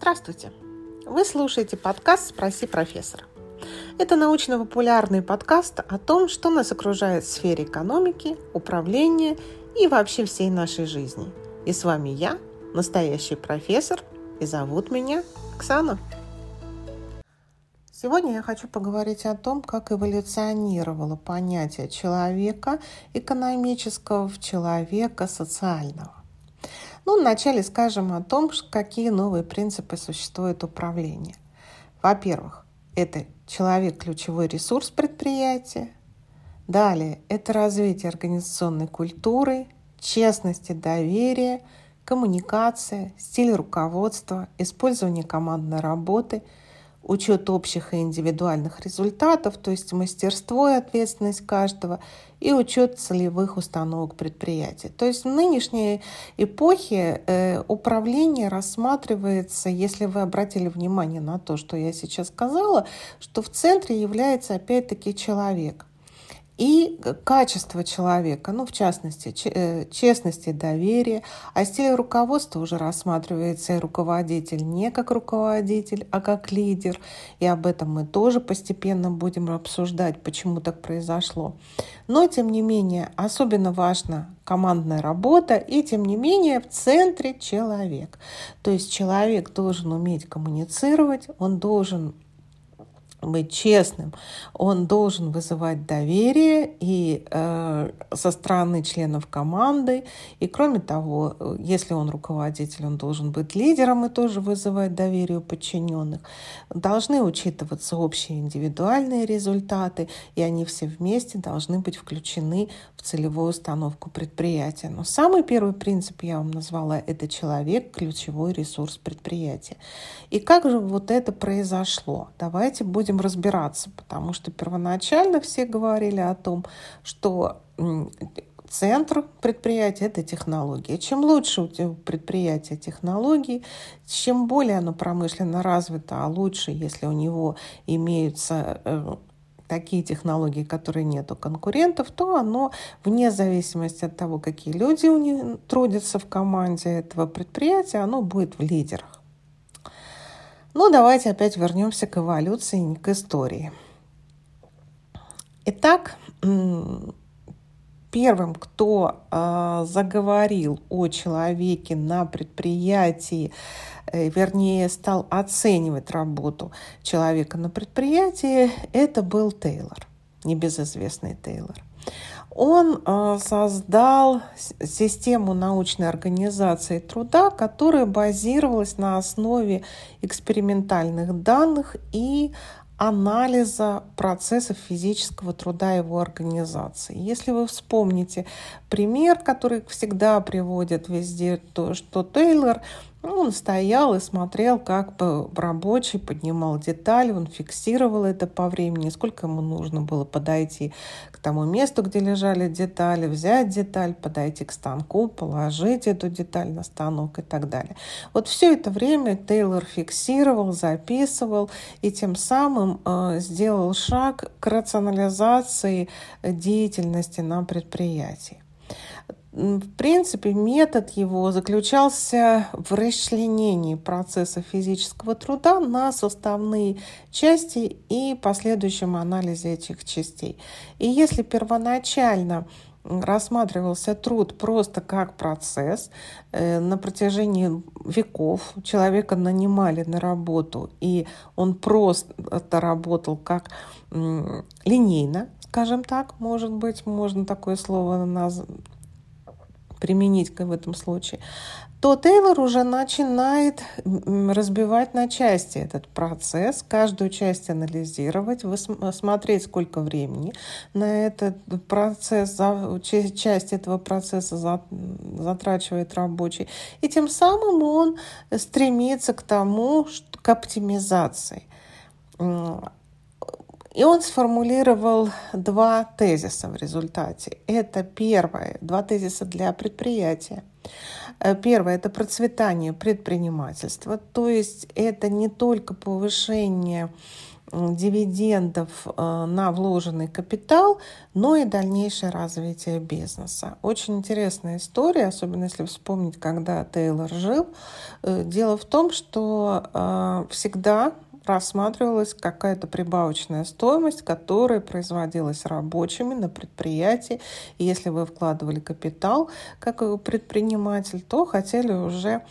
Здравствуйте! Вы слушаете подкаст «Спроси профессора». Это научно-популярный подкаст о том, что нас окружает в сфере экономики, управления и вообще всей нашей жизни. И с вами я, настоящий профессор, и зовут меня Оксана. Сегодня я хочу поговорить о том, как эволюционировало понятие человека экономического в человека социального. Ну, вначале скажем о том, какие новые принципы существуют управления. Во-первых, это человек – ключевой ресурс предприятия. Далее – это развитие организационной культуры, честности, доверия, коммуникация, стиль руководства, использование командной работы – учет общих и индивидуальных результатов, то есть мастерство и ответственность каждого, и учет целевых установок предприятия. То есть в нынешней эпохе э, управление рассматривается, если вы обратили внимание на то, что я сейчас сказала, что в центре является опять-таки человек и качество человека, ну, в частности, э, честность и доверие. А стиль руководства уже рассматривается и руководитель не как руководитель, а как лидер. И об этом мы тоже постепенно будем обсуждать, почему так произошло. Но, тем не менее, особенно важна командная работа, и, тем не менее, в центре человек. То есть человек должен уметь коммуницировать, он должен быть честным, он должен вызывать доверие и э, со стороны членов команды. И кроме того, если он руководитель, он должен быть лидером и тоже вызывать доверие у подчиненных. Должны учитываться общие индивидуальные результаты, и они все вместе должны быть включены в целевую установку предприятия. Но самый первый принцип я вам назвала – это человек, ключевой ресурс предприятия. И как же вот это произошло? Давайте будем будем разбираться, потому что первоначально все говорили о том, что центр предприятия – это технологии. Чем лучше у предприятия технологии, чем более оно промышленно развито, а лучше, если у него имеются э, такие технологии, которые нет у конкурентов, то оно, вне зависимости от того, какие люди у них трудятся в команде этого предприятия, оно будет в лидерах. Ну, давайте опять вернемся к эволюции, к истории. Итак, первым, кто э, заговорил о человеке на предприятии, э, вернее, стал оценивать работу человека на предприятии, это был Тейлор, небезызвестный Тейлор он э, создал систему научной организации труда, которая базировалась на основе экспериментальных данных и анализа процессов физического труда его организации. Если вы вспомните пример, который всегда приводят везде, то что Тейлор ну, он стоял и смотрел, как рабочий поднимал детали, он фиксировал это по времени, сколько ему нужно было подойти к тому месту, где лежали детали, взять деталь, подойти к станку, положить эту деталь на станок и так далее. Вот все это время Тейлор фиксировал, записывал и тем самым э, сделал шаг к рационализации деятельности на предприятии. В принципе, метод его заключался в расчленении процесса физического труда на составные части и последующем анализе этих частей. И если первоначально рассматривался труд просто как процесс. Э, на протяжении веков человека нанимали на работу, и он просто работал как линейно, скажем так, может быть, можно такое слово применить в этом случае, то Тейлор уже начинает разбивать на части этот процесс, каждую часть анализировать, смотреть, сколько времени на этот процесс, часть этого процесса затрачивает рабочий. И тем самым он стремится к тому, к оптимизации. И он сформулировал два тезиса в результате. Это первое, два тезиса для предприятия. Э, первое – это процветание предпринимательства, то есть это не только повышение дивидендов э, на вложенный капитал, но и дальнейшее развитие бизнеса. Очень интересная история, особенно если вспомнить, когда Тейлор жил. Э, дело в том, что всегда рассматривалась какая-то прибавочная стоимость, которая производилась рабочими на предприятии. И если вы вкладывали капитал как предприниматель, то хотели уже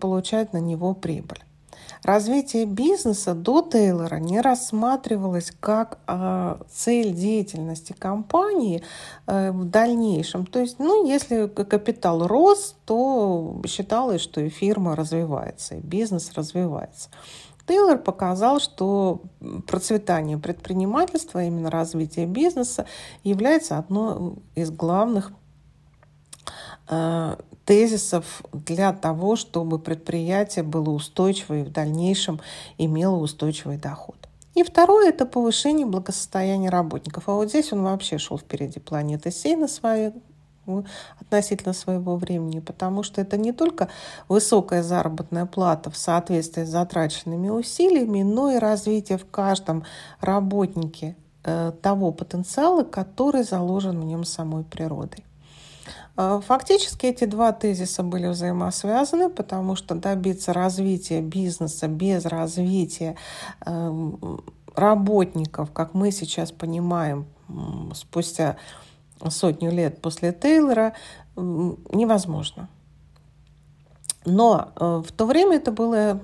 получать на него прибыль. Развитие бизнеса до Тейлора не рассматривалось как э, цель деятельности компании э, в дальнейшем. То есть, ну, если капитал рос, то считалось, что и фирма развивается, и бизнес развивается. Тейлор показал, что процветание предпринимательства, именно развитие бизнеса, является одной из главных э, тезисов для того, чтобы предприятие было устойчивое и в дальнейшем имело устойчивый доход. И второе – это повышение благосостояния работников. А вот здесь он вообще шел впереди планеты Сей на своей относительно своего времени, потому что это не только высокая заработная плата в соответствии с затраченными усилиями, но и развитие в каждом работнике э, того потенциала, который заложен в нем самой природой. Э, фактически эти два тезиса были взаимосвязаны, потому что добиться развития бизнеса без развития эм, работников, как мы сейчас понимаем, спустя сотню лет после Тейлора, невозможно. Но э, в то время это было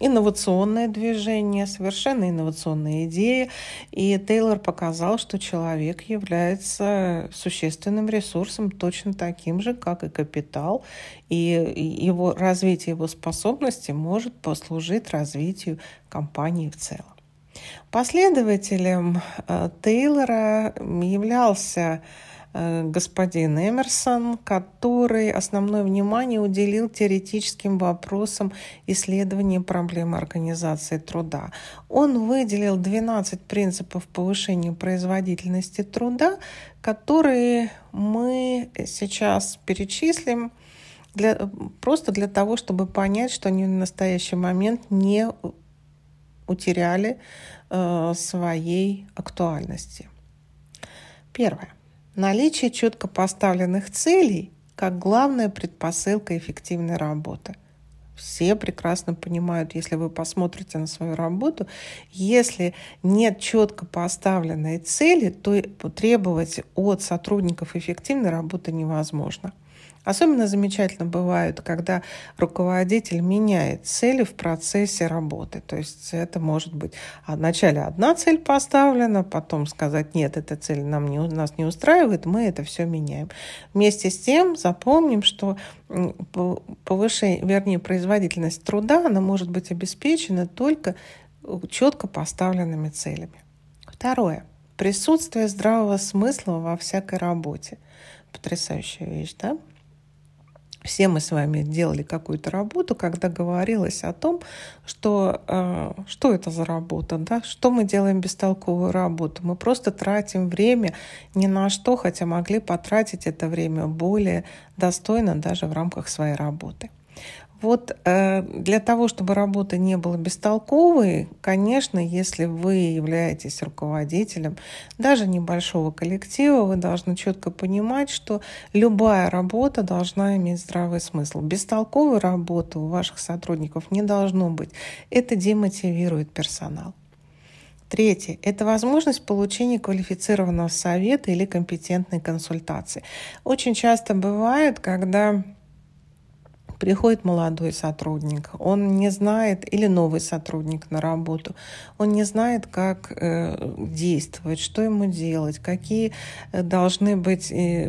инновационное движение, совершенно инновационная идея. И Тейлор показал, что человек является существенным ресурсом, точно таким же, как и капитал. И его развитие его способностей может послужить развитию компании в целом. Последователем э, Тейлора являлся э, господин Эмерсон, который основное внимание уделил теоретическим вопросам исследования проблемы организации труда. Он выделил 12 принципов повышения производительности труда, которые мы сейчас перечислим для, просто для того, чтобы понять, что они в настоящий момент не утеряли э, своей актуальности. Первое. Наличие четко поставленных целей как главная предпосылка эффективной работы. Все прекрасно понимают, если вы посмотрите на свою работу, если нет четко поставленной цели, то требовать от сотрудников эффективной работы невозможно. Особенно замечательно бывает, когда руководитель меняет цели в процессе работы. То есть это может быть вначале одна цель поставлена, потом сказать, нет, эта цель нам не, нас не устраивает, мы это все меняем. Вместе с тем запомним, что повышение, вернее, производительность труда, она может быть обеспечена только четко поставленными целями. Второе. Присутствие здравого смысла во всякой работе. Потрясающая вещь, да? Все мы с вами делали какую-то работу, когда говорилось о том, что э, что это за работа, да, что мы делаем бестолковую работу. Мы просто тратим время ни на что, хотя могли потратить это время более достойно даже в рамках своей работы. Вот э, для того, чтобы работа не была бестолковой, конечно, если вы являетесь руководителем даже небольшого коллектива, вы должны четко понимать, что любая работа должна иметь здравый смысл. Бестолковой работы у ваших сотрудников не должно быть. Это демотивирует персонал. Третье – это возможность получения квалифицированного совета или компетентной консультации. Очень часто бывает, когда приходит молодой сотрудник, он не знает, или новый сотрудник на работу, он не знает, как э, действовать, что ему делать, какие э, должны быть э,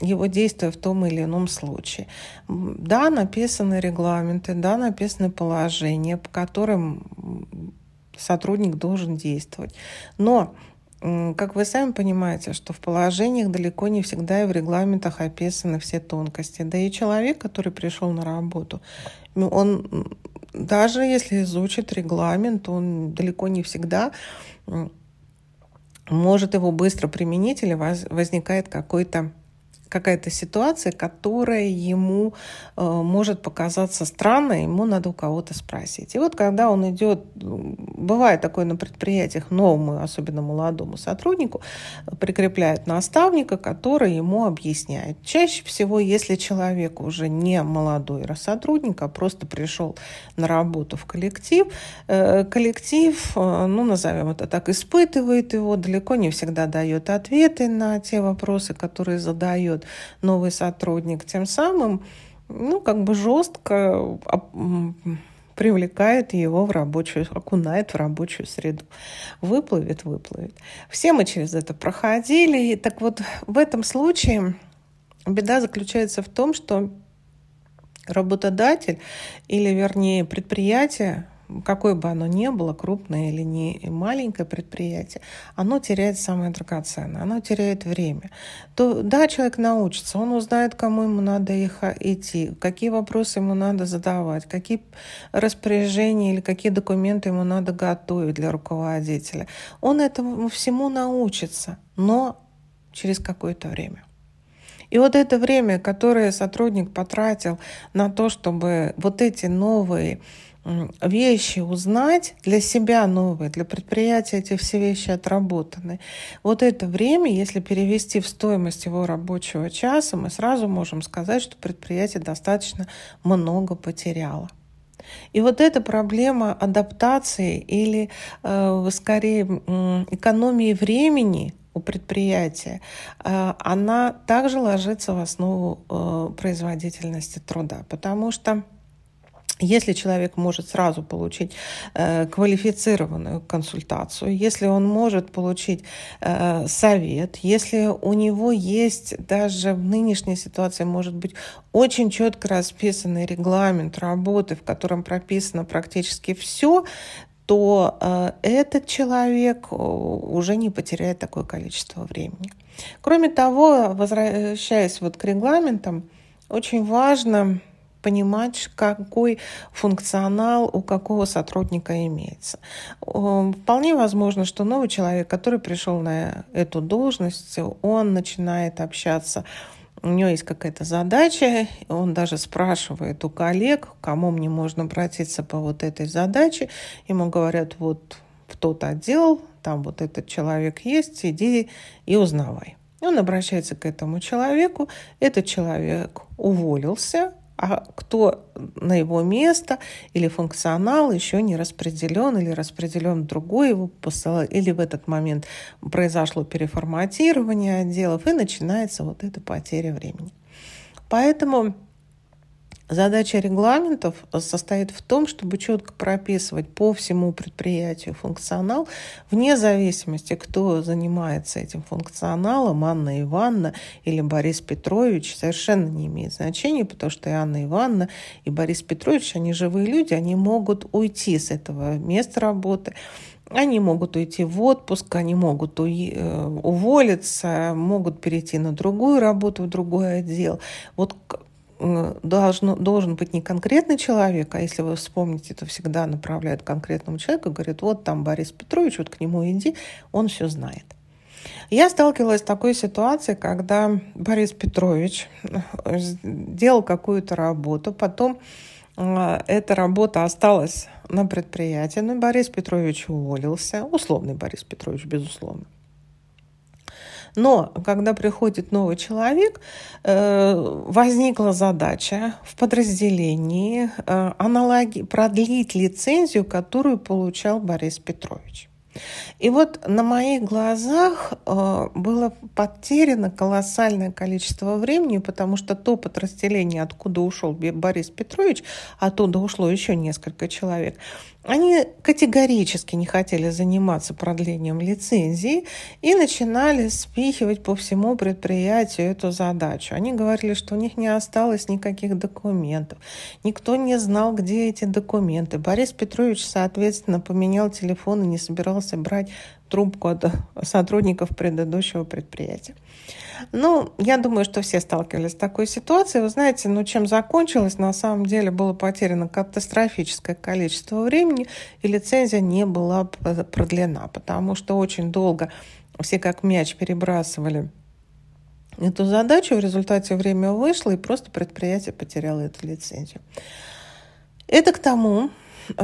его действия в том или ином случае. Да, написаны регламенты, да, написаны положения, по которым сотрудник должен действовать. Но как вы сами понимаете, что в положениях далеко не всегда и в регламентах описаны все тонкости. Да и человек, который пришел на работу, он даже если изучит регламент, он далеко не всегда может его быстро применить или возникает какой-то какая-то ситуация, которая ему э, может показаться странной, ему надо у кого-то спросить. И вот когда он идет, бывает такое на предприятиях новому, особенно молодому сотруднику, прикрепляют наставника, который ему объясняет. Чаще всего, если человек уже не молодой сотрудник, а просто пришел на работу в коллектив, э, коллектив, э, ну, назовем это так, испытывает его, далеко не всегда дает ответы на те вопросы, которые задает идет новый сотрудник, тем самым, ну, как бы жестко привлекает его в рабочую, окунает в рабочую среду. Выплывет, выплывет. Все мы через это проходили. И так вот, в этом случае беда заключается в том, что работодатель или, вернее, предприятие какое бы оно ни было, крупное или не маленькое предприятие, оно теряет самое драгоценное, оно теряет время. То, да, человек научится, он узнает, кому ему надо их идти, какие вопросы ему надо задавать, какие распоряжения или какие документы ему надо готовить для руководителя. Он этому всему научится, но через какое-то время. И вот это время, которое сотрудник потратил на то, чтобы вот эти новые вещи узнать для себя новые, для предприятия эти все вещи отработаны. Вот это время, если перевести в стоимость его рабочего часа, мы сразу можем сказать, что предприятие достаточно много потеряло. И вот эта проблема адаптации или э, скорее экономии времени у предприятия, э, она также ложится в основу э, производительности труда, потому что если человек может сразу получить э, квалифицированную консультацию, если он может получить э, совет, если у него есть даже в нынешней ситуации, может быть, очень четко расписанный регламент работы, в котором прописано практически все, то э, этот человек э, уже не потеряет такое количество времени. Кроме того, возвращаясь вот к регламентам, очень важно понимать, какой функционал у какого сотрудника имеется. Вполне возможно, что новый человек, который пришел на эту должность, он начинает общаться у него есть какая-то задача, он даже спрашивает у коллег, кому мне можно обратиться по вот этой задаче. Ему говорят, вот в тот отдел, там вот этот человек есть, иди и узнавай. Он обращается к этому человеку, этот человек уволился, а кто на его место или функционал еще не распределен или распределен другой его посыл, или в этот момент произошло переформатирование отделов и начинается вот эта потеря времени. Поэтому Задача регламентов состоит в том, чтобы четко прописывать по всему предприятию функционал, вне зависимости, кто занимается этим функционалом, Анна Ивановна или Борис Петрович, совершенно не имеет значения, потому что и Анна Ивановна, и Борис Петрович, они живые люди, они могут уйти с этого места работы, они могут уйти в отпуск, они могут э, уволиться, могут перейти на другую работу, в другой отдел. Вот должно, должен быть не конкретный человек, а если вы вспомните, то всегда направляют конкретному человеку, говорят, вот там Борис Петрович, вот к нему иди, он все знает. Я сталкивалась с такой ситуацией, когда Борис Петрович э, делал какую-то работу, потом э, эта работа осталась на предприятии, но Борис Петрович уволился, условный Борис Петрович, безусловно. Но когда приходит новый человек, э, возникла задача в подразделении э, аналоги, продлить лицензию, которую получал Борис Петрович. И вот на моих глазах э, было потеряно колоссальное количество времени, потому что то подразделение, откуда ушел Борис Петрович, оттуда ушло еще несколько человек, они категорически не хотели заниматься продлением лицензии и начинали спихивать по всему предприятию эту задачу. Они говорили, что у них не осталось никаких документов. Никто не знал, где эти документы. Борис Петрович, соответственно, поменял телефон и не собирался брать трубку от сотрудников предыдущего предприятия. Ну, я думаю, что все сталкивались с такой ситуацией. Вы знаете, ну, чем закончилось, на самом деле было потеряно катастрофическое количество времени, и лицензия не была продлена, потому что очень долго все как мяч перебрасывали эту задачу, в результате время вышло, и просто предприятие потеряло эту лицензию. Это к тому,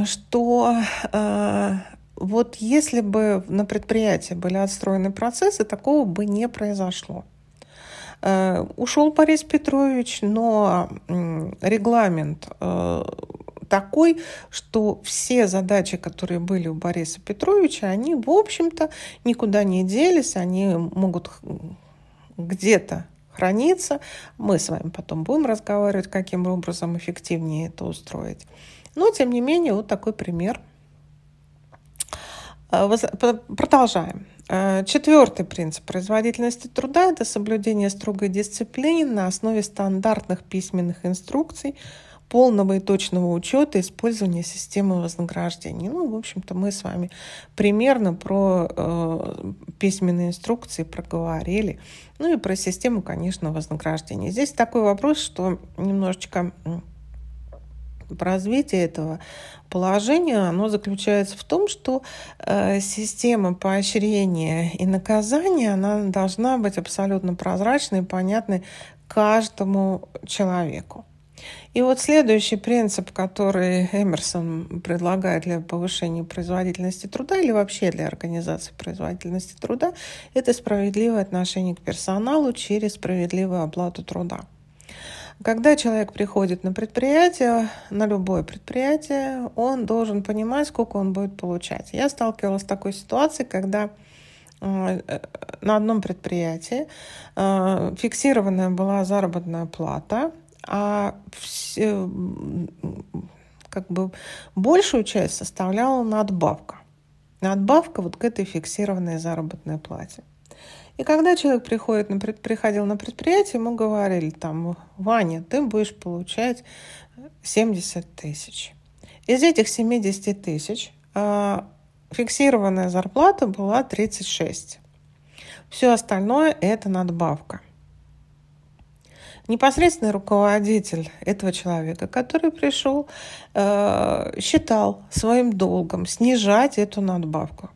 что э, вот если бы на предприятии были отстроены процессы, такого бы не произошло. Э, ушел Борис Петрович, но регламент э, такой, что все задачи, которые были у Бориса Петровича, они, в общем-то, никуда не делись, они могут где-то храниться. Мы с вами потом будем разговаривать, каким образом эффективнее это устроить. Но, тем не менее, вот такой пример. А, продолжаем. А, четвертый принцип производительности труда – это соблюдение строгой дисциплины на основе стандартных письменных инструкций, полного и точного учета использования системы вознаграждений. Ну, в общем-то, мы с вами примерно про э, письменные инструкции проговорили. Ну и про систему, конечно, вознаграждения. Здесь такой вопрос, что немножечко по развитию этого положения, оно заключается в том, что э, система поощрения и наказания, она должна быть абсолютно прозрачной и понятной каждому человеку. И вот следующий принцип, который Эмерсон предлагает для повышения производительности труда или вообще для организации производительности труда, это справедливое отношение к персоналу через справедливую оплату труда. Когда человек приходит на предприятие, на любое предприятие, он должен понимать, сколько он будет получать. Я сталкивалась с такой ситуацией, когда э, на одном предприятии э, фиксированная была заработная плата, а все, как бы большую часть составляла надбавка. Надбавка вот к этой фиксированной заработной плате. И когда человек приходит на, приходил на предприятие, ему говорили там, Ваня, ты будешь получать 70 тысяч. Из этих 70 тысяч э, фиксированная зарплата была 36. Все остальное – это надбавка. Непосредственный руководитель этого человека, который пришел, э, считал своим долгом снижать эту надбавку.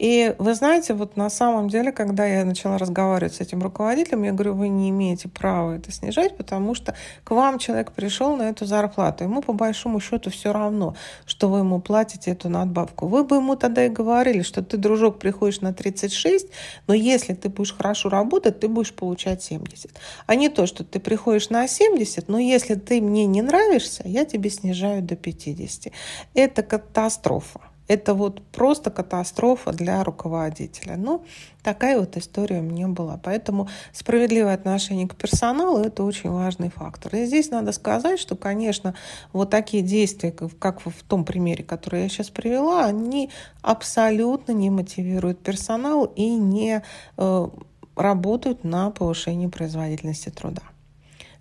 И вы знаете, вот на самом деле, когда я начала разговаривать с этим руководителем, я говорю, вы не имеете права это снижать, потому что к вам человек пришел на эту зарплату. Ему по большому счету все равно, что вы ему платите эту надбавку. Вы бы ему тогда и говорили, что ты, дружок, приходишь на 36, но если ты будешь хорошо работать, ты будешь получать 70. А не то, что ты приходишь на 70, но если ты мне не нравишься, я тебе снижаю до 50. Это катастрофа. Это вот просто катастрофа для руководителя. Ну, такая вот история у меня была. Поэтому справедливое отношение к персоналу – это очень важный фактор. И здесь надо сказать, что, конечно, вот такие действия, как в том примере, который я сейчас привела, они абсолютно не мотивируют персонал и не э, работают на повышение производительности труда.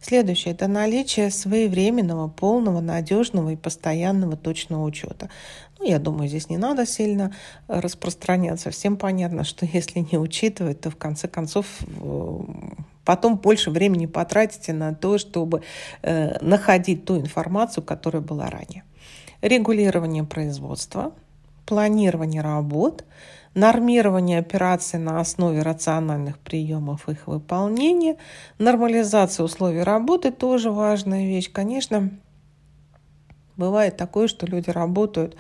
Следующее – это наличие своевременного, полного, надежного и постоянного точного учета. Ну, я думаю, здесь не надо сильно распространяться. Всем понятно, что если не учитывать, то в конце концов э, потом больше времени потратите на то, чтобы э, находить ту информацию, которая была ранее. Регулирование производства, планирование работ – нормирование операций на основе рациональных приемов их выполнения, нормализация условий работы тоже важная вещь. Конечно, бывает такое, что люди работают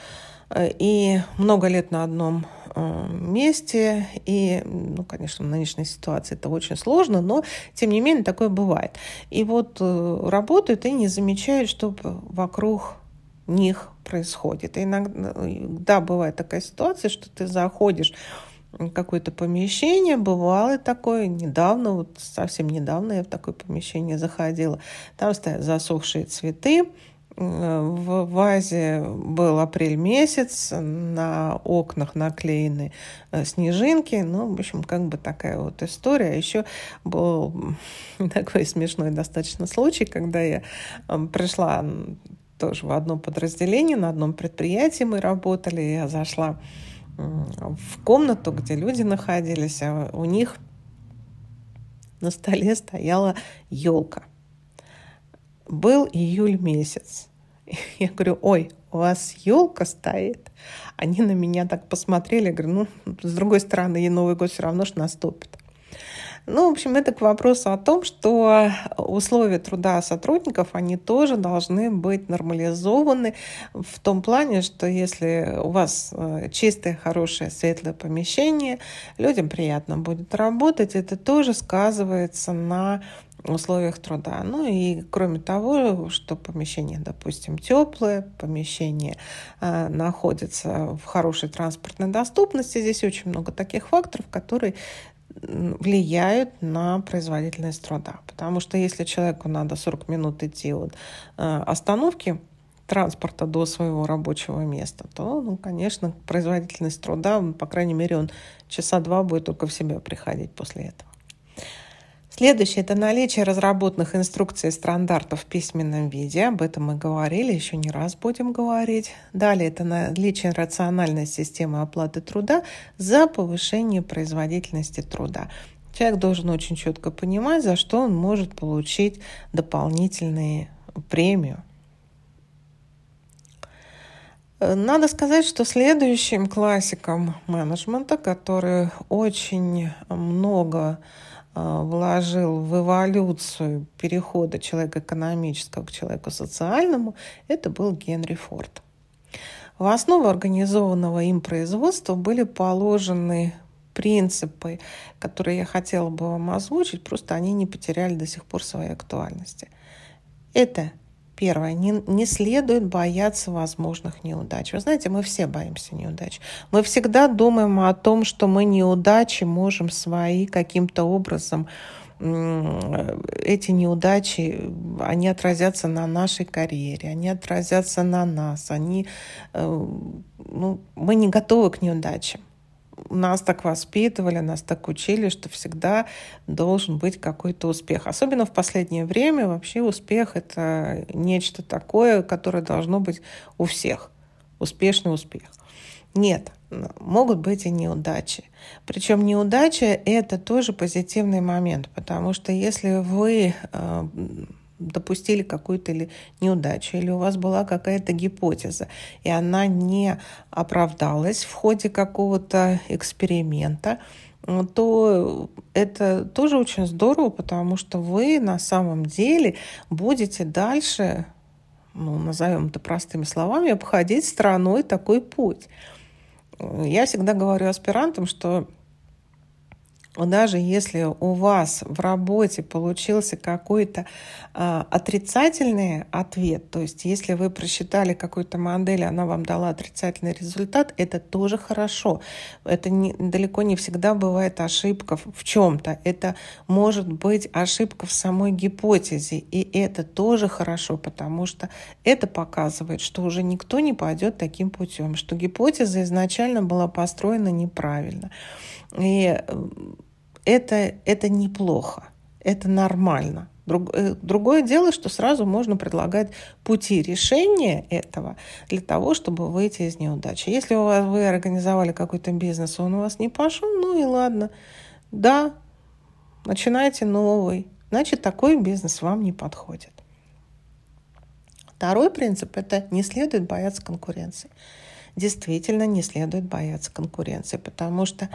э, и много лет на одном э, месте. И, ну, конечно, в нынешней ситуации это очень сложно, но, тем не менее, такое бывает. И вот э, работают и не замечают, что вокруг них происходит. И иногда да, бывает такая ситуация, что ты заходишь в какое-то помещение, бывало такое, недавно, вот совсем недавно я в такое помещение заходила, там стоят засохшие цветы, в вазе был апрель месяц, на окнах наклеены э, снежинки. Ну, в общем, как бы такая вот история. Еще был такой смешной достаточно случай, когда я пришла тоже в одном подразделении, на одном предприятии мы работали. Я зашла в комнату, где люди находились, а у них на столе стояла елка. Был июль месяц. Я говорю, ой, у вас елка стоит. Они на меня так посмотрели, говорю, ну, с другой стороны, и Новый год все равно ж наступит. Ну, в общем, это к вопросу о том, что условия труда сотрудников, они тоже должны быть нормализованы в том плане, что если у вас э, чистое, хорошее, светлое помещение, людям приятно будет работать, это тоже сказывается на условиях труда. Ну и кроме того, что помещение, допустим, теплое, помещение э, находится в хорошей транспортной доступности, здесь очень много таких факторов, которые влияют на производительность труда. Потому что если человеку надо 40 минут идти от э, остановки транспорта до своего рабочего места, то, ну, конечно, производительность труда, по крайней мере, он часа два будет только в себя приходить после этого. Следующее – это наличие разработанных инструкций и стандартов в письменном виде. Об этом мы говорили, еще не раз будем говорить. Далее – это наличие рациональной системы оплаты труда за повышение производительности труда. Человек должен очень четко понимать, за что он может получить дополнительные премию. Надо сказать, что следующим классиком менеджмента, который очень много вложил в эволюцию перехода человека экономического к человеку социальному, это был Генри Форд. В основу организованного им производства были положены принципы, которые я хотела бы вам озвучить, просто они не потеряли до сих пор своей актуальности. Это Первое, не, не следует бояться возможных неудач. Вы знаете, мы все боимся неудач. Мы всегда думаем о том, что мы неудачи можем свои каким-то образом эти неудачи, они отразятся на нашей карьере, они отразятся на нас, они, э, ну, мы не готовы к неудачам нас так воспитывали, нас так учили, что всегда должен быть какой-то успех. Особенно в последнее время вообще успех — это нечто такое, которое должно быть у всех. Успешный успех. Нет, могут быть и неудачи. Причем неудача — это тоже позитивный момент, потому что если вы э, допустили какую-то или неудачу, или у вас была какая-то гипотеза, и она не оправдалась в ходе какого-то эксперимента, то это тоже очень здорово, потому что вы на самом деле будете дальше, ну, назовем это простыми словами, обходить стороной такой путь. Я всегда говорю аспирантам, что даже если у вас в работе получился какой-то э, отрицательный ответ, то есть если вы просчитали какую-то модель, она вам дала отрицательный результат, это тоже хорошо. Это не, далеко не всегда бывает ошибка в чем-то. Это может быть ошибка в самой гипотезе, и это тоже хорошо, потому что это показывает, что уже никто не пойдет таким путем, что гипотеза изначально была построена неправильно. И это, это неплохо, это нормально. Друг, э, другое дело, что сразу можно предлагать пути решения этого для того, чтобы выйти из неудачи. Если у вас, вы организовали какой-то бизнес, он у вас не пошел, ну и ладно. Да, начинайте новый. Значит, такой бизнес вам не подходит. Второй принцип – это не следует бояться конкуренции действительно не следует бояться конкуренции, потому что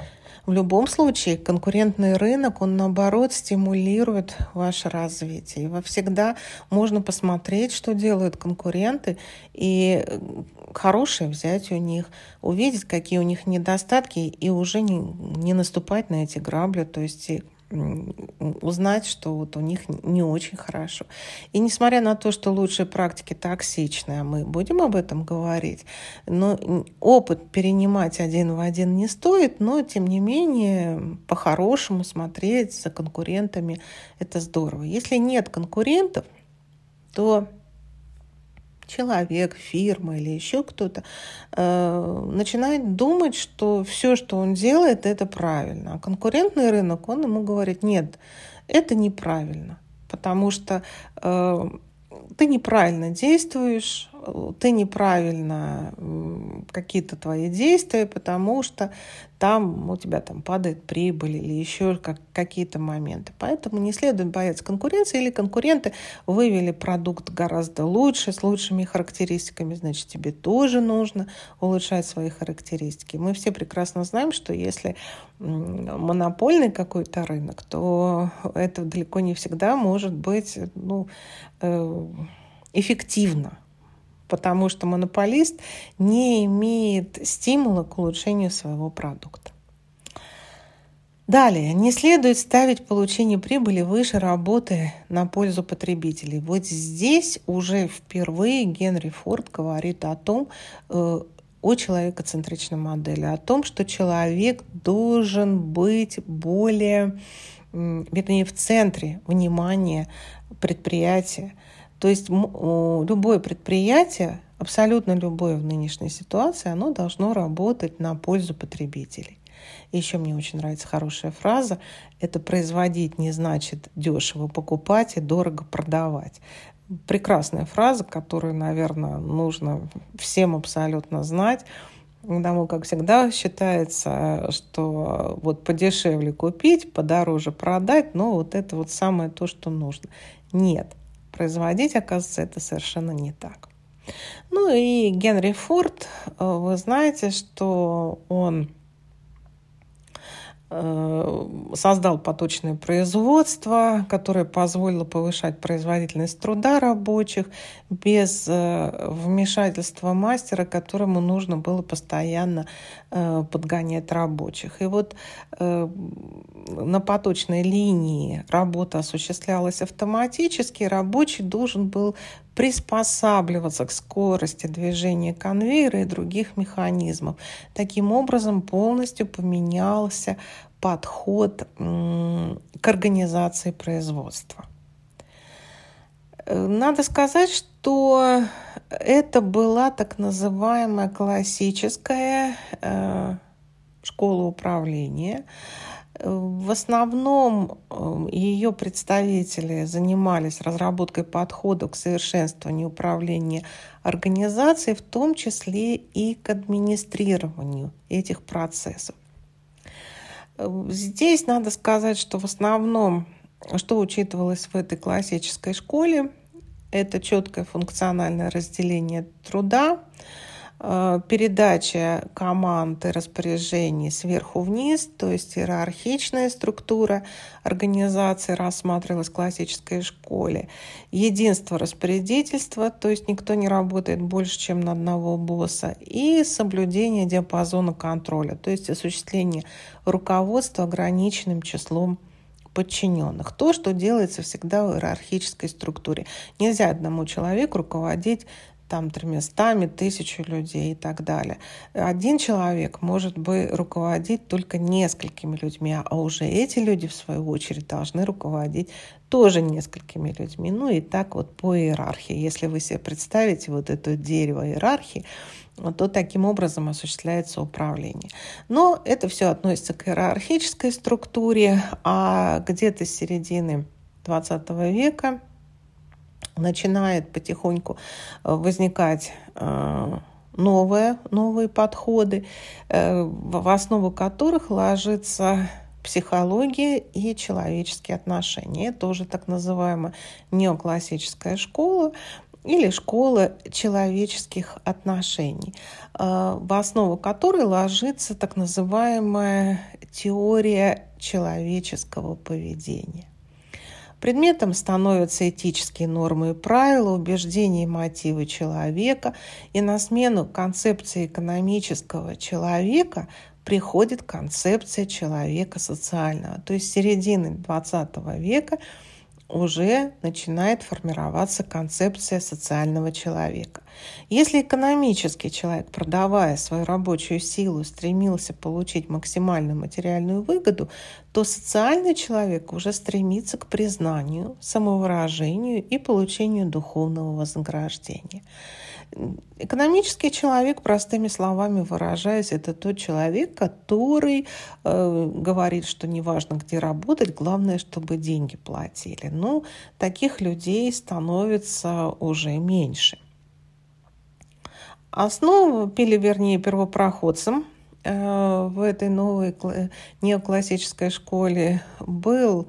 в любом случае конкурентный рынок, он наоборот стимулирует ваше развитие. Во всегда можно посмотреть, что делают конкуренты, и хорошее взять у них, увидеть, какие у них недостатки, и уже не, не наступать на эти грабли, то есть узнать, что вот у них не очень хорошо. И несмотря на то, что лучшие практики токсичные, а мы будем об этом говорить, но опыт перенимать один в один не стоит, но тем не менее по-хорошему смотреть за конкурентами это здорово. Если нет конкурентов, то человек, фирма или еще кто-то э, начинает думать, что все, что он делает, это правильно. А конкурентный рынок, он ему говорит, нет, это неправильно, потому что э, ты неправильно действуешь, ты неправильно какие-то твои действия, потому что там у тебя там падает прибыль или еще как, какие-то моменты. Поэтому не следует бояться конкуренции или конкуренты вывели продукт гораздо лучше, с лучшими характеристиками, значит, тебе тоже нужно улучшать свои характеристики. Мы все прекрасно знаем, что если монопольный какой-то рынок, то это далеко не всегда может быть ну, э, эффективно потому что монополист не имеет стимула к улучшению своего продукта. Далее, не следует ставить получение прибыли выше работы на пользу потребителей. Вот здесь уже впервые Генри Форд говорит о том, э, о человекоцентричной модели, о том, что человек должен быть более, вернее, в центре внимания предприятия, то есть любое предприятие, абсолютно любое в нынешней ситуации, оно должно работать на пользу потребителей. еще мне очень нравится хорошая фраза. Это производить не значит дешево покупать и дорого продавать. Прекрасная фраза, которую, наверное, нужно всем абсолютно знать. Потому как всегда считается, что вот подешевле купить, подороже продать, но вот это вот самое то, что нужно. Нет, производить, оказывается, это совершенно не так. Ну и Генри Форд, э, вы знаете, что он создал поточное производство, которое позволило повышать производительность труда рабочих без э, вмешательства мастера, которому нужно было постоянно э, подгонять рабочих. И вот на поточной линии работа осуществлялась автоматически, рабочий должен был приспосабливаться к скорости движения конвейера и других механизмов. Таким образом, полностью поменялся подход к организации производства. Надо сказать, что это была так называемая классическая э, школа управления, в основном э, ее представители занимались разработкой подходов к совершенствованию управления организацией, в том числе и к администрированию этих процессов. Здесь надо сказать, что в основном, что учитывалось в этой классической школе, это четкое функциональное разделение труда, передача команд и распоряжений сверху вниз, то есть иерархичная структура организации рассматривалась в классической школе. Единство распорядительства, то есть никто не работает больше, чем на одного босса. И соблюдение диапазона контроля, то есть осуществление руководства ограниченным числом подчиненных. То, что делается всегда в иерархической структуре. Нельзя одному человеку руководить там тремястами, тысячу людей и так далее. Один человек может бы руководить только несколькими людьми, а уже эти люди, в свою очередь, должны руководить тоже несколькими людьми. Ну и так вот по иерархии. Если вы себе представите вот это дерево иерархии, то таким образом осуществляется управление. Но это все относится к иерархической структуре, а где-то с середины 20 века начинает потихоньку э, возникать э, новые, новые подходы, э, в основу которых ложится психология и человеческие отношения. Это уже так называемая неоклассическая школа или школа человеческих отношений, в основу которой ложится так называемая теория человеческого поведения. Предметом становятся этические нормы и правила, убеждения и мотивы человека, и на смену концепции экономического человека приходит концепция человека социального. То есть с середины XX века уже начинает формироваться концепция социального человека. Если экономический человек, продавая свою рабочую силу, стремился получить максимальную материальную выгоду, то социальный человек уже стремится к признанию, самовыражению и получению духовного вознаграждения. Экономический человек, простыми словами выражаясь, это тот человек, который э, говорит, что неважно, где работать, главное, чтобы деньги платили. Ну, таких людей становится уже меньше. Основу пили, вернее, первопроходцам э, в этой новой неоклассической школе был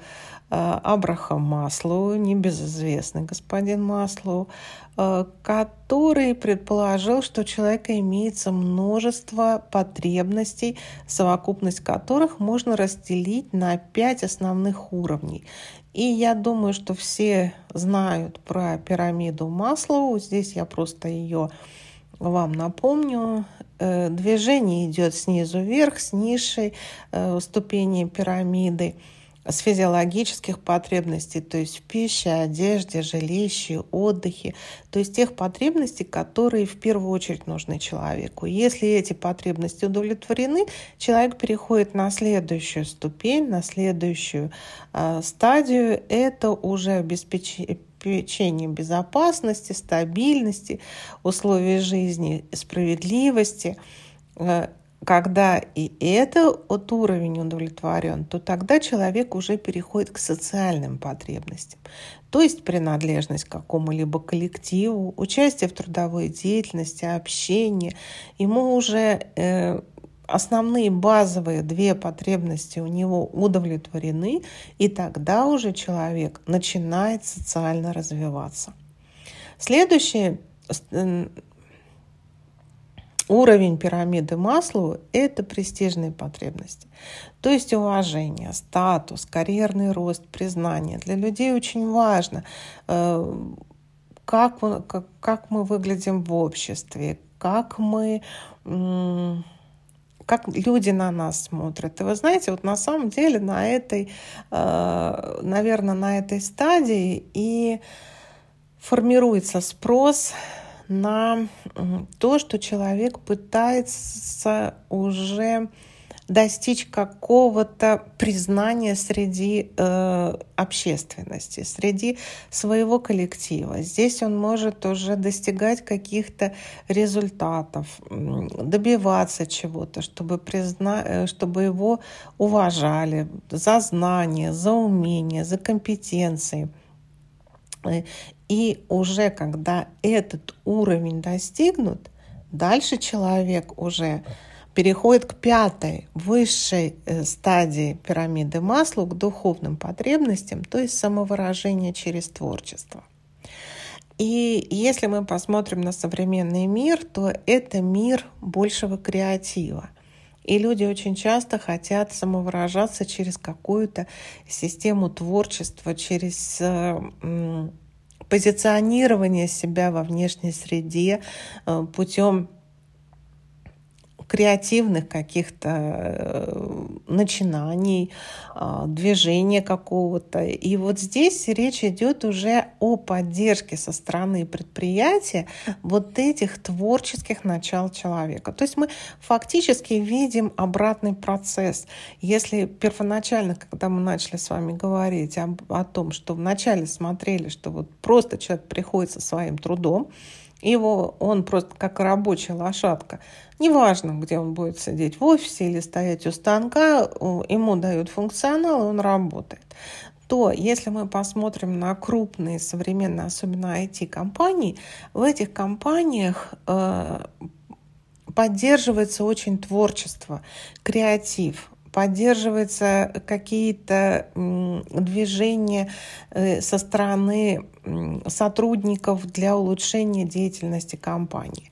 э, Абрахам Маслоу, небезызвестный господин Маслоу, который предположил, что у человека имеется множество потребностей, совокупность которых можно разделить на пять основных уровней. И я думаю, что все знают про пирамиду Маслоу. Здесь я просто ее вам напомню. Э, движение идет снизу вверх, с низшей э, ступени пирамиды с физиологических потребностей, то есть в пище, одежде, жилище, отдыхе, то есть тех потребностей, которые в первую очередь нужны человеку. Если эти потребности удовлетворены, человек переходит на следующую ступень, на следующую э, стадию. Это уже обеспечение безопасности, стабильности, условий жизни, справедливости. Э, когда и этот уровень удовлетворен, то тогда человек уже переходит к социальным потребностям. То есть принадлежность к какому-либо коллективу, участие в трудовой деятельности, общение. Ему уже э, основные базовые две потребности у него удовлетворены, и тогда уже человек начинает социально развиваться. Следующее Уровень пирамиды Маслоу – это престижные потребности. То есть уважение, статус, карьерный рост, признание. Для людей очень важно, э, как, как, как мы выглядим в обществе, как мы как люди на нас смотрят. И вы знаете, вот на самом деле на этой, э, наверное, на этой стадии и формируется спрос на то, что человек пытается уже достичь какого-то признания среди э, общественности, среди своего коллектива. Здесь он может уже достигать каких-то результатов, добиваться чего-то, чтобы, призна... Э, чтобы его уважали за знания, за умения, за компетенции. И уже когда этот уровень достигнут, дальше человек уже переходит к пятой, высшей э, стадии пирамиды Маслоу, к духовным потребностям, то есть самовыражение через творчество. И если мы посмотрим на современный мир, то это мир большего креатива. И люди очень часто хотят самовыражаться через какую-то систему творчества, через э, позиционирование себя во внешней среде э, путем креативных каких-то э, начинаний, а, движения какого-то. И вот здесь речь идет уже о поддержке со стороны предприятия вот этих творческих начал человека. То есть мы фактически видим обратный процесс. Если первоначально, когда мы начали с вами говорить о, о том, что вначале смотрели, что вот просто человек приходит со своим трудом, его, он просто как рабочая лошадка. Неважно, где он будет сидеть, в офисе или стоять у станка, ему дают функционал, и он работает то если мы посмотрим на крупные современные, особенно IT-компании, в этих компаниях э, поддерживается очень творчество, креатив поддерживаются какие-то движения э, со стороны сотрудников для улучшения деятельности компании.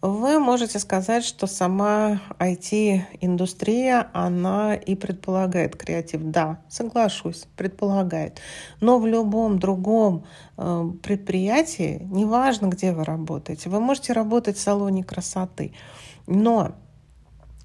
Вы можете сказать, что сама IT-индустрия, она и предполагает креатив. Да, соглашусь, предполагает. Но в любом другом э, предприятии, неважно, где вы работаете, вы можете работать в салоне красоты. Но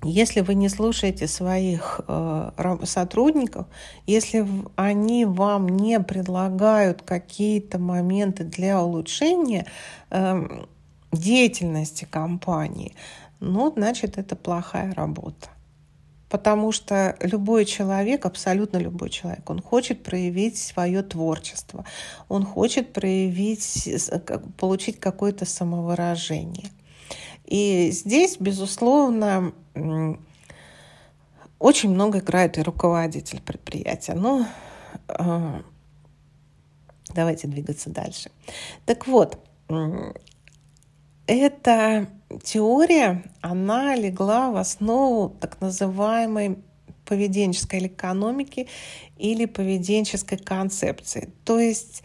если вы не слушаете своих э, сотрудников, если они вам не предлагают какие-то моменты для улучшения э, деятельности компании, ну, значит, это плохая работа. Потому что любой человек, абсолютно любой человек, он хочет проявить свое творчество, он хочет проявить, получить какое-то самовыражение. И здесь, безусловно, очень много играет и руководитель предприятия. Но э, давайте двигаться дальше. Так вот, это теория, она легла в основу так называемой поведенческой экономики или поведенческой концепции. То есть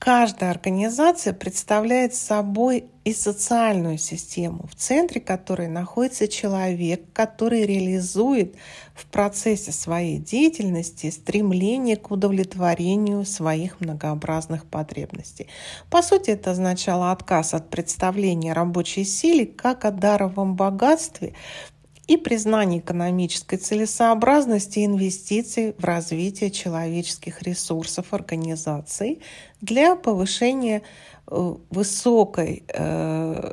Каждая организация представляет собой и социальную систему, в центре которой находится человек, который реализует в процессе своей деятельности стремление к удовлетворению своих многообразных потребностей. По сути, это означало отказ от представления рабочей силы как о даровом богатстве, и признание экономической целесообразности инвестиций в развитие человеческих ресурсов организаций для повышения высокой э,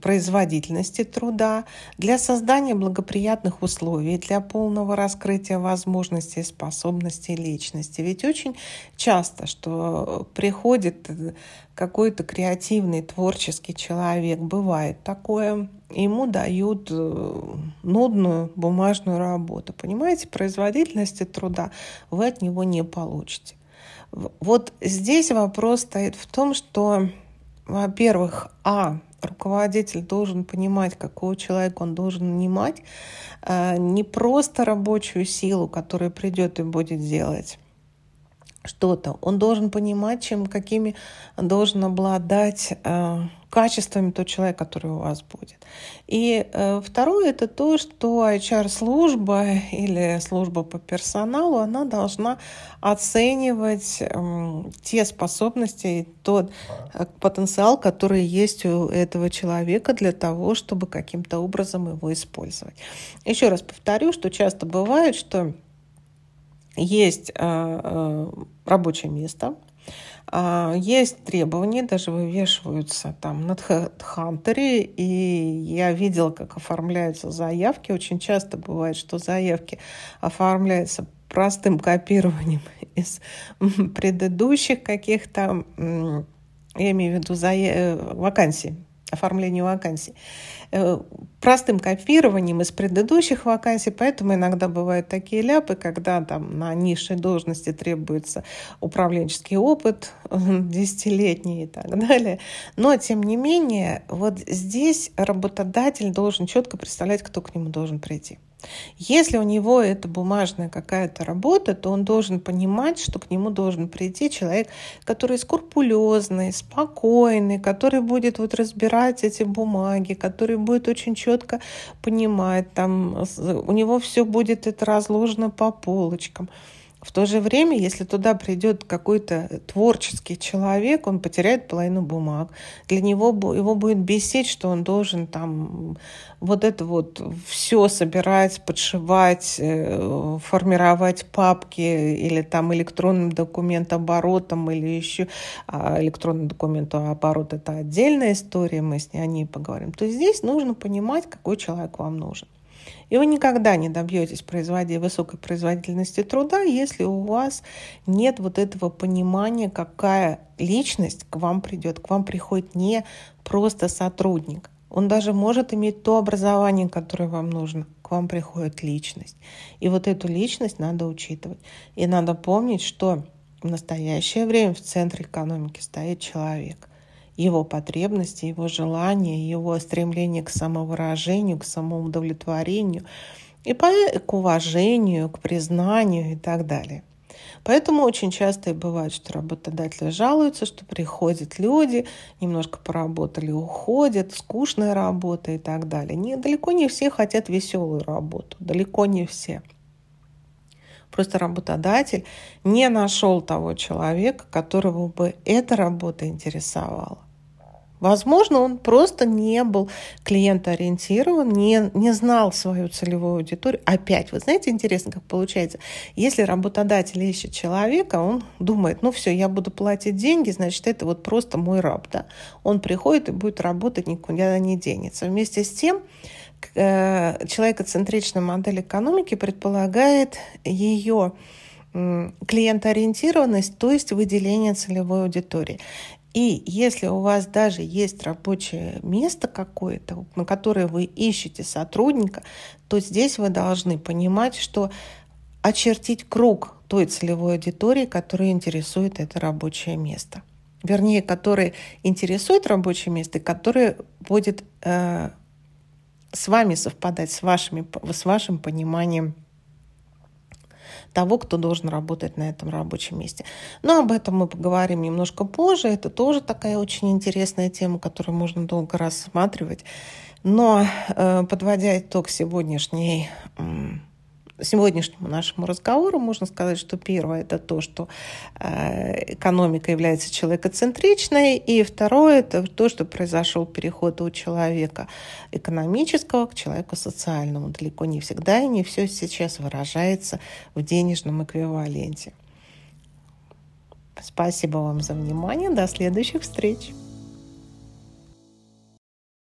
производительности труда, для создания благоприятных условий для полного раскрытия возможностей способностей личности. Ведь очень часто, что приходит какой-то креативный, творческий человек, бывает такое, ему дают э, нудную бумажную работу. Понимаете, производительности труда вы от него не получите. Вот здесь вопрос стоит в том, что, во-первых, а, руководитель должен понимать, какого человека он должен нанимать, э, не просто рабочую силу, которая придет и будет делать, что-то. Он должен понимать, чем, какими должен обладать э, качествами тот человек, который у вас будет. И э, второе это то, что HR-служба или служба по персоналу, она должна оценивать э, те способности, тот э, потенциал, который есть у этого человека для того, чтобы каким-то образом его использовать. Еще раз повторю, что часто бывает, что есть э, э, рабочее место, а, есть требования, даже вывешиваются там на Хантере, и я видела, как оформляются заявки. Очень часто бывает, что заявки оформляются простым копированием из предыдущих каких-то, я имею в виду зая... вакансий, оформлению вакансий. Э, простым копированием из предыдущих вакансий, поэтому иногда бывают такие ляпы, когда там на низшей должности требуется управленческий опыт десятилетний и так далее. Но, тем не менее, вот здесь работодатель должен четко представлять, кто к нему должен прийти. Если у него это бумажная какая-то работа, то он должен понимать, что к нему должен прийти человек, который скрупулезный, спокойный, который будет вот разбирать эти бумаги, который будет очень четко понимать, там у него все будет это разложено по полочкам. В то же время, если туда придет какой-то творческий человек, он потеряет половину бумаг. Для него его будет бесить, что он должен там вот это вот все собирать, подшивать, э, формировать папки или там электронным документооборотом или еще а электронный документооборот это отдельная история, мы с ней о ней поговорим. То есть здесь нужно понимать, какой человек вам нужен. И вы никогда не добьетесь производить высокой производительности труда, если у вас нет вот этого понимания, какая личность к вам придет. К вам приходит не просто сотрудник. Он даже может иметь то образование, которое вам нужно. К вам приходит личность. И вот эту личность надо учитывать. И надо помнить, что в настоящее время в центре экономики стоит человек – его потребности, его желания, его стремление к самовыражению, к самоудовлетворению и к уважению, к признанию и так далее. Поэтому очень часто и бывает, что работодатели жалуются, что приходят люди, немножко поработали, уходят, скучная работа и так далее. Не, далеко не все хотят веселую работу, далеко не все. Просто работодатель не нашел того человека, которого бы эта работа интересовала. Возможно, он просто не был клиентоориентирован, не, не знал свою целевую аудиторию. Опять, вы знаете, интересно, как получается. Если работодатель ищет человека, он думает, ну все, я буду платить деньги, значит, это вот просто мой раб. Да? Он приходит и будет работать, никуда не денется. Вместе с тем, э, человекоцентричная модель экономики предполагает ее клиентоориентированность, то есть выделение целевой аудитории. И если у вас даже есть рабочее место какое-то, на которое вы ищете сотрудника, то здесь вы должны понимать, что очертить круг той целевой аудитории, которая интересует это рабочее место. вернее, который интересует рабочее место, и который будет э, с вами совпадать, с, вашими, с вашим пониманием того, кто должен работать на этом рабочем месте. Но об этом мы поговорим немножко позже. Это тоже такая очень интересная тема, которую можно долго рассматривать. Но э, подводя итог сегодняшней сегодняшнему нашему разговору можно сказать, что первое это то, что э, экономика является человекоцентричной, и второе это то, что произошел переход у человека экономического к человеку социальному. Далеко не всегда и не все сейчас выражается в денежном эквиваленте. Спасибо вам за внимание. До следующих встреч.